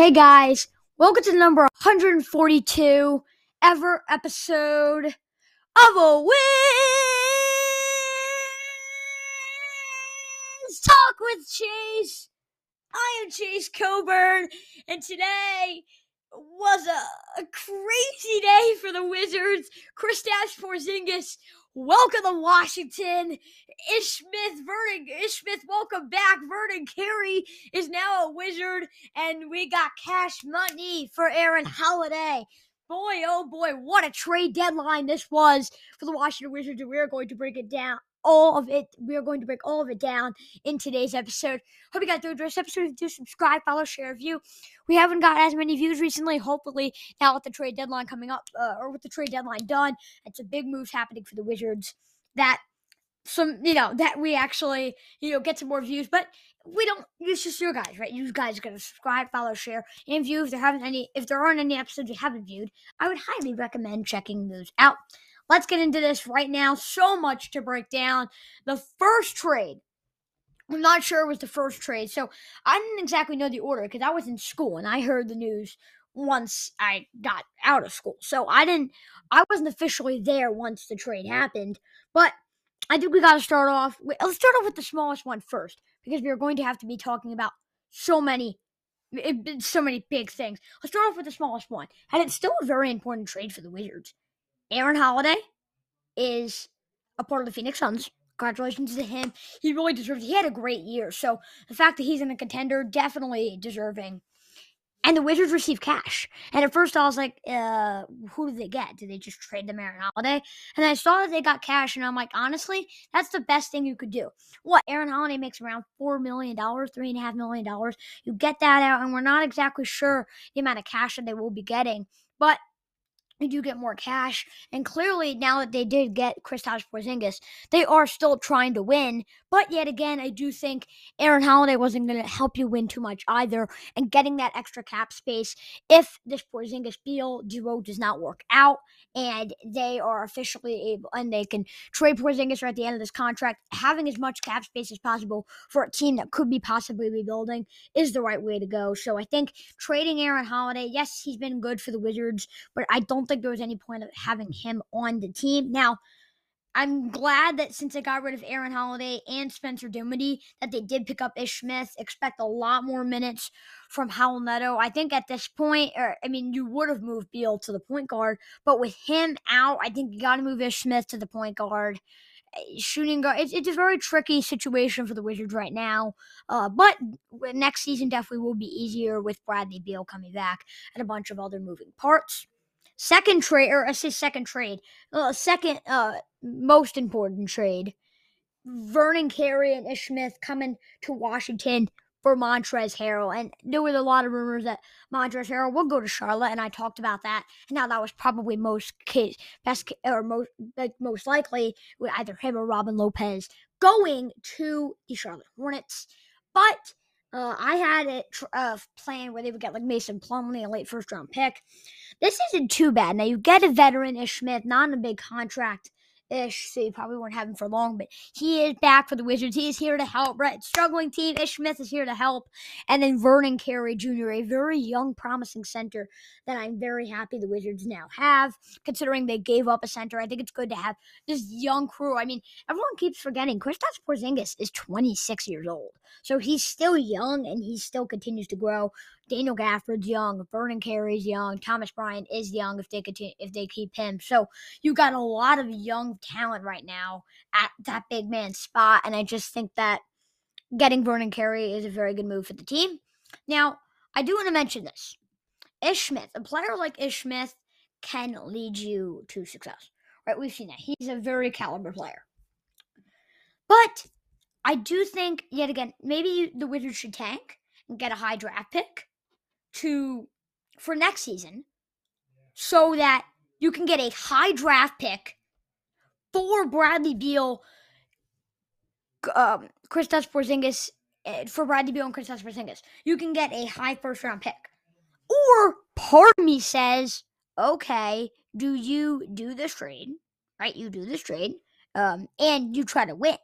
Hey guys, welcome to number 142 ever episode of a Wiz Talk with Chase. I am Chase Coburn, and today was a, a crazy day for the Wizards. Kristaps Porzingis welcome to Washington. Ish Smith, Vernon, Ish Smith, welcome back. Vernon Carey is now a Wizard, and we got cash money for Aaron Holiday. Boy, oh boy, what a trade deadline this was for the Washington Wizards, and we are going to break it down all of it. We are going to break all of it down in today's episode. Hope you guys enjoyed this episode. Do subscribe, follow, share, view. We haven't got as many views recently. Hopefully, now with the trade deadline coming up, uh, or with the trade deadline done, and some big moves happening for the Wizards. That some, you know, that we actually, you know, get some more views. But we don't. It's just your guys, right? You guys gotta subscribe, follow, share, and view. If there haven't any, if there aren't any episodes you haven't viewed, I would highly recommend checking those out. Let's get into this right now. So much to break down. The first trade. I'm not sure it was the first trade. So I didn't exactly know the order because I was in school and I heard the news once I got out of school. So I didn't I wasn't officially there once the trade happened. But I think we gotta start off with, let's start off with the smallest one first, because we are going to have to be talking about so many eh, so many big things. Let's start off with the smallest one. And it's still a very important trade for the Wizards. Aaron Holiday is a part of the Phoenix Suns. Congratulations to him. He really deserves. He had a great year, so the fact that he's in a contender definitely deserving. And the Wizards receive cash. And at first I was like, uh, who did they get? Did they just trade them Aaron Holiday? And I saw that they got cash, and I'm like, honestly, that's the best thing you could do. What? Aaron Holiday makes around $4 million, $3.5 million. You get that out, and we're not exactly sure the amount of cash that they will be getting. But they do get more cash. And clearly, now that they did get Kristaps Porzingis, they are still trying to win. But yet again, I do think Aaron Holiday wasn't going to help you win too much either. And getting that extra cap space, if this Porzingis deal deal does not work out, and they are officially able, and they can trade Porzingis right at the end of this contract, having as much cap space as possible for a team that could be possibly rebuilding is the right way to go. So I think trading Aaron Holiday, yes, he's been good for the Wizards, but I don't think there was any point of having him on the team. Now, I'm glad that since they got rid of Aaron Holiday and Spencer Dinwiddie, that they did pick up Ish Smith. Expect a lot more minutes from Raul Neto. I think at this point, or I mean, you would have moved Beal to the point guard, but with him out, I think you got to move Ish Smith to the point guard. Eh, shooting guard, it's, it's a very tricky situation for the Wizards right now. Uh, but next season definitely will be easier with Bradley Beal coming back and a bunch of other moving parts. Second trade, or I say second trade, uh, second uh, most important trade. Vernon Carey and Ish Smith coming to Washington for Montrezl Harrell. And there was a lot of rumors that Montrezl Harrell will go to Charlotte, and I talked about that. And now that was probably most case, best or most like most likely with either him or Robin Lopez going to the Charlotte Hornets. But uh, I had it uh, planned where they would get like Mason Plumlee, a late first round pick. This isn't too bad. Now you get a veteran Ish Smith, not a big contract ish, so you probably won't have him for long, but he is back for the Wizards. He is here to help. Right, struggling team. Ish Smith is here to help, and then Vernon Carey Jr., a very young, promising center that I'm very happy the Wizards now have, considering they gave up a center. I think it's good to have this young crew. I mean, everyone keeps forgetting Kristaps Porzingis is 26 years old, so he's still young and he still continues to grow. Daniel Gafford's young, Vernon Carey's young, Thomas Bryant is young if they continue if they keep him. So you got a lot of young talent right now at that big man spot, and I just think that getting Vernon Carey is a very good move for the team. Now, I do want to mention this. Ish Smith, a player like Ish Smith can lead you to success. Right? We've seen that. He's a very caliber player. But I do think, yet again, maybe the Wizards should tank and get a high draft pick to for next season so that you can get a high draft pick for Bradley Beal, um, Kristaps Porzingis, eh, for Bradley Beal and Kristaps Porzingis. You can get a high first round pick. Or part of me says, okay, do you do this trade, right? You do this trade, um, and you try to win.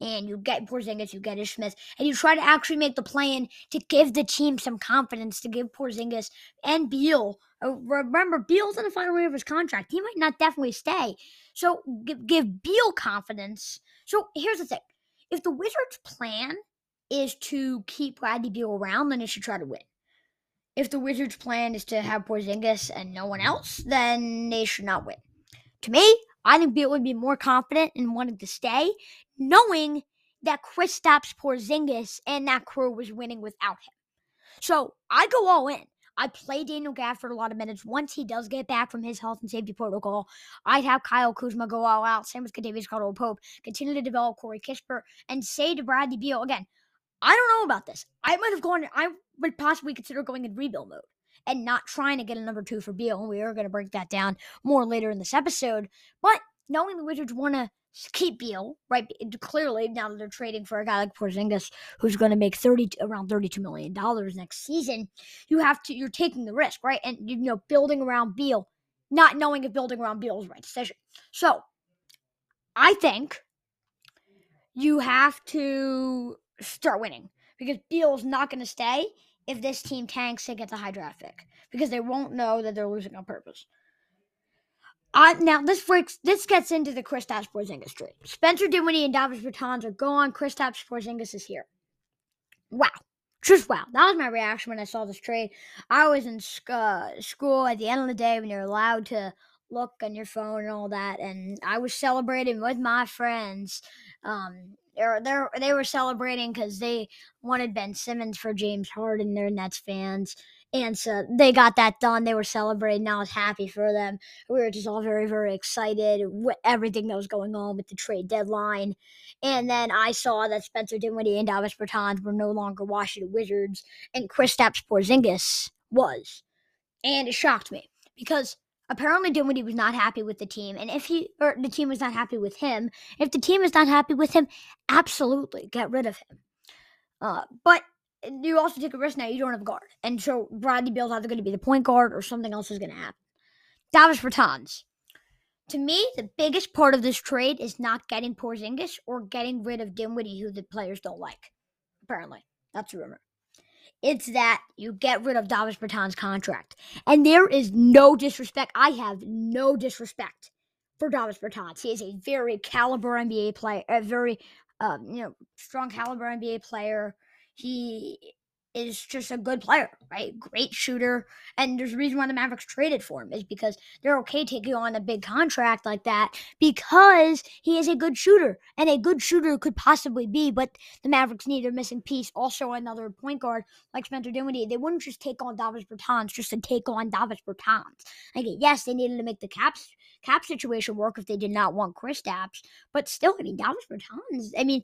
And you get Porzingis, you get Ish Smith, and you try to actually make the plan to give the team some confidence, to give Porzingis and Beal. Uh, remember, Beal's in the final year of his contract. He might not definitely stay. So give, give Beal confidence. So here's the thing if the Wizards' plan is to keep Bradley Beal around, then they should try to win. If the Wizards' plan is to have Porzingis and no one else, then they should not win. To me, I think Beal would be more confident and wanted to stay, knowing that Chris Kristaps Porzingis and that crew was winning without him. So I go all in. I play Daniel Gafford a lot of minutes. Once he does get back from his health and safety protocol, I'd have Kyle Kuzma go all out. Same with Kentavious Caldwell Pope. Continue to develop Corey Kispert and say to Bradley Beal again. I don't know about this. I might have gone. I would possibly consider going in rebuild mode and not trying to get a number two for Beal. And we are going to break that down more later in this episode. But knowing the Wizards want to keep Beal, right? Clearly, now that they're trading for a guy like Porzingis, who's going to make thirty around thirty-two million dollars next season, you have to. You're taking the risk, right? And you know, building around Beal, not knowing if building around Beal is the right decision. So, I think you have to start winning because Beal's not going to stay if this team tanks and gets a high draft pick because they won't know that they're losing on purpose. Uh, now this breaks. This gets into the Kristaps Porzingis trade. Spencer Dinwiddie and Davis Bertans are gone. Kristaps Porzingis is here. Wow, just wow. That was my reaction when I saw this trade. I was in uh, school at the end of the day when you're allowed to look on your phone and all that, and I was celebrating with my friends. Um, they're, they're, they were celebrating because they wanted Ben Simmons for James Harden. They're Nets fans. And so they got that done. They were celebrating. I was happy for them. We were just all very, very excited with everything that was going on with the trade deadline. And then I saw that Spencer Dinwiddie and Davis Bertans were no longer Washington Wizards, and Kristaps Porzingis was. And it shocked me because apparently Dinwiddie was not happy with the team. And if he or the team was not happy with him, if the team is not happy with him, absolutely get rid of him. Uh, but you also take a risk now. You don't have a guard, and so Bradley Beal's either going to be the point guard or something else is going to happen. Davis Bertans. To me, the biggest part of this trade is not getting Porzingis or getting rid of Dinwiddie, who the players don't like. Apparently, that's a rumor. It's that you get rid of Davis Bertans' contract, and there is no disrespect. I have no disrespect for Davis Bertans. He is a very caliber NBA player, a very um, you know strong caliber NBA player he is just a good player, right? Great shooter. And there's a reason why the Mavericks traded for him is because they're okay taking on a big contract like that because he is a good shooter. And a good shooter could possibly be, but the Mavericks need a missing piece. Also, another point guard like Spencer Dinwiddie. They wouldn't just take on Davis Bertans just to take on Davis Bertans. Like, yes, they needed to make the caps cap situation work if they did not want Kristaps. But still, I mean, Davis Bertans, I mean,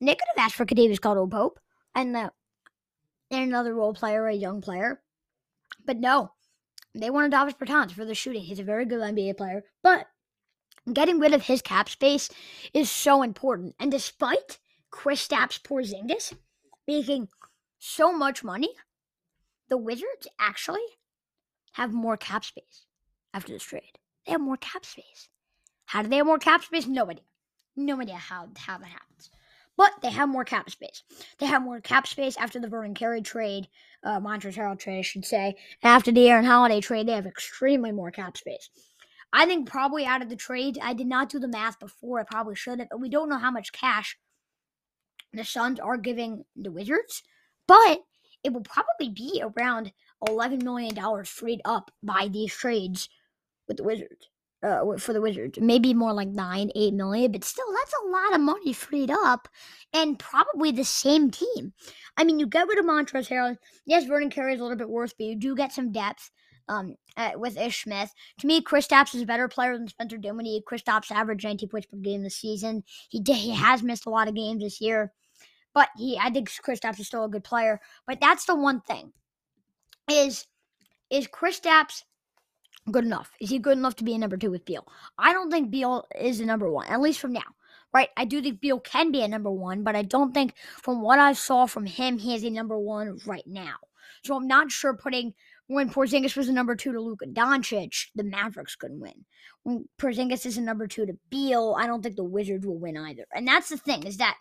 they could have asked for Kentavious Caldwell Pope and the and another role player, a young player. But no, they wanted Davis Bertans for the shooting. He's a very good NBA player, but getting rid of his cap space is so important. And despite Kristaps Porzingis making so much money, the Wizards actually have more cap space after this trade. They have more cap space. How do they have more cap space? No idea. No idea how, how that happens but they have more cap space. They have more cap space after the Vernon Carey trade, uh, Montrezl Harrell trade, I should say. After the Aaron Holiday trade, they have extremely more cap space. I think probably out of the trade, I did not do the math before. I probably should have, but we don't know how much cash the Suns are giving the Wizards. But it will probably be around $11 million freed up by these trades with the Wizards uh, for the Wizards. Maybe more like nine, eight million, but still, that's a lot of money freed up, and probably the same team. I mean, you get rid of Montrezl Harrell. Yes, Vernon Carey is a little bit worse, but you do get some depth. Um, with Ish Smith. To me, Chris Kristaps is a better player than Spencer Dinwiddie. Kristaps averaged 19 points per game this season. He did, he has missed a lot of games this year, but he I think Chris Kristaps is still a good player. But that's the one thing is is Kristaps good enough? Is he good enough to be a number two with Beal? I don't think Beal is a number one, at least from now. Right? I do think Beal can be a number one, but I don't think from what I saw from him, he is a number one right now. So I'm not sure putting when Porzingis was a number two to Luka Doncic, the Mavericks couldn't win. When Porzingis is a number two to Beal, I don't think the Wizards will win either. And that's the thing is that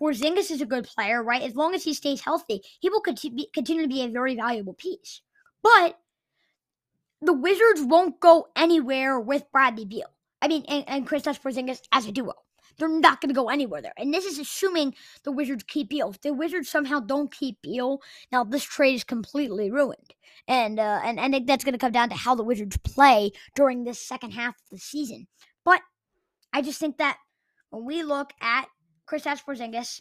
Porzingis is a good player, right? As long as he stays healthy, he will conti- continue to be a very valuable piece. But the Wizards won't go anywhere with Bradley Beal. I mean, and, and Kristaps Porzingis as a duo. They're not going to go anywhere there. And this is assuming the Wizards keep Beal. If the Wizards somehow don't keep Beal, now this trade is completely ruined. And uh, and and that's going to come down to how the Wizards play during this second half of the season. But I just think that when we look at Kristaps Porzingis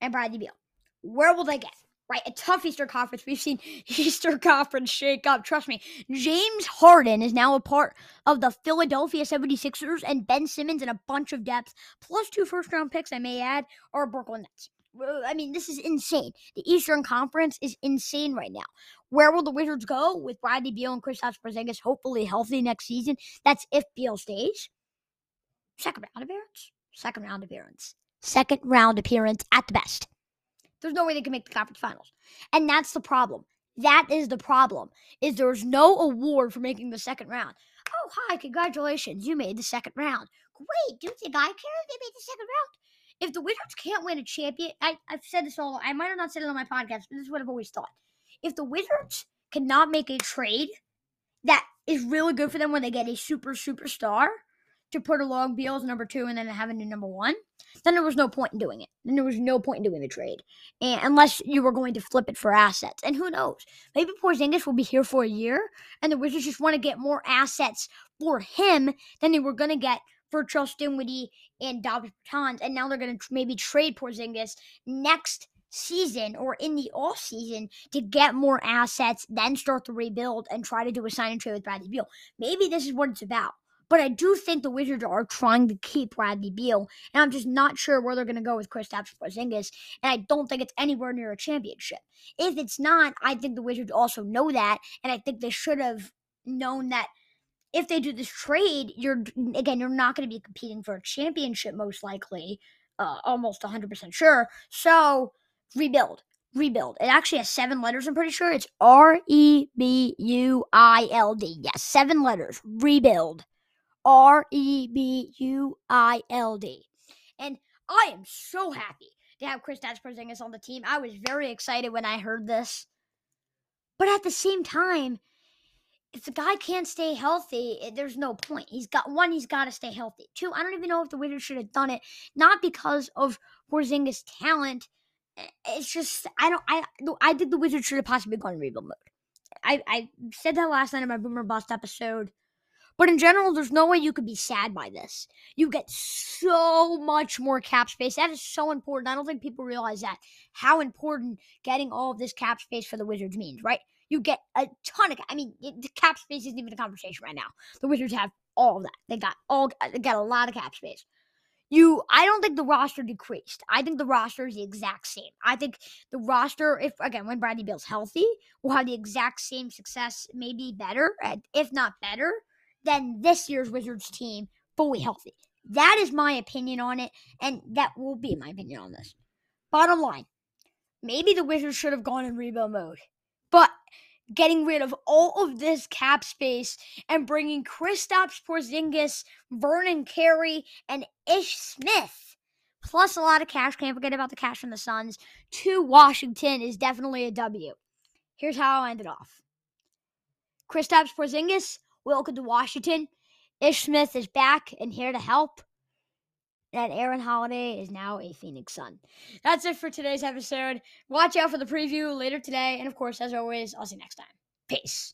and Bradley Beal, where will they get? Right? A tough Eastern Conference. We've seen Eastern Conference shake up. Trust me. James Harden is now a part of the Philadelphia 76ers, and Ben Simmons and a bunch of depth, plus two first round picks, I may add, are Brooklyn Nets. I mean, this is insane. The Eastern Conference is insane right now. Where will the Wizards go with Bradley Beal and Kristaps Porzingis hopefully healthy next season? That's if Beal stays. Second round appearance. Second round appearance. Second round appearance at the best. There's no way they can make the conference finals. And that's the problem. That is the problem. Is there's no award for making the second round. Oh, hi, congratulations. You made the second round. Great. Do you think I care if they made the second round? If the Wizards can't win a champion, I, I've said this all, I might have not said it on my podcast, but this is what I've always thought. If the Wizards cannot make a trade that is really good for them when they get a super superstar, to put along as number two and then have a new number one, then there was no point in doing it. Then there was no point in doing the trade, and unless you were going to flip it for assets. And who knows? Maybe Porzingis will be here for a year, and the Wizards just want to get more assets for him than they were going to get for Charles Dinwiddie and Davis Bertans, and now they're going to maybe trade Porzingis next season or in the off season to get more assets, then start the rebuild and try to do a sign and trade with Bradley Beal. Maybe this is what it's about. But I do think the Wizards are trying to keep Bradley Beal, and I'm just not sure where they're going to go with Kristaps Porzingis. And I don't think it's anywhere near a championship. If it's not, I think the Wizards also know that, and I think they should have known that if they do this trade, you're again you're not going to be competing for a championship most likely, uh, almost 100% sure. So rebuild, rebuild. It actually has seven letters. I'm pretty sure it's R E B U I L D. Yes, seven letters. Rebuild. R E B U I L D. And I am so happy to have Kristaps Porzingis on the team. I was very excited when I heard this. But at the same time, if the guy can't stay healthy, eh, there's no point. He's got one, he's got to stay healthy. Two, I don't even know if the Wizards should have done it, not because of Porzingis' talent. Eh, it's just I don't I I think the Wizards should have possibly gone rebuild mode. I I said that last night in my Boomer Bust episode. But in general, there's no way you could be sad by this. You get so much more cap space. That is so important. I don't think people realize that. How important getting all of this cap space for the Wizards means, right? You get a ton of. I mean, the cap space isn't even a conversation right now. The Wizards have all of that. They got all. Uh, they got a lot of cap space. You, I don't think the roster decreased. I think the roster is the exact same. I think the roster, if again when Bradley Beal's healthy, will have the exact same success, maybe better, if not better than this year's Wizards team fully hmm. healthy. That is my opinion on it, and that will be my opinion on this. Bottom line, maybe the Wizards should have gone in rebuild mode, but getting rid of all of this cap space and bringing Kristaps Porzingis, Vernon Carey, and Ish Smith, plus a lot of cash. Can't forget about the cash from the Suns. To Washington is definitely a W. Here's how I'll end it off. Kristaps Porzingis Welcome to Washington. Ish Smith is back and here to help. And Aaron Holiday is now a Phoenix Sun. That's it for today's episode. Watch out for the preview later today. And of course, as always, I'll see you next time. Peace.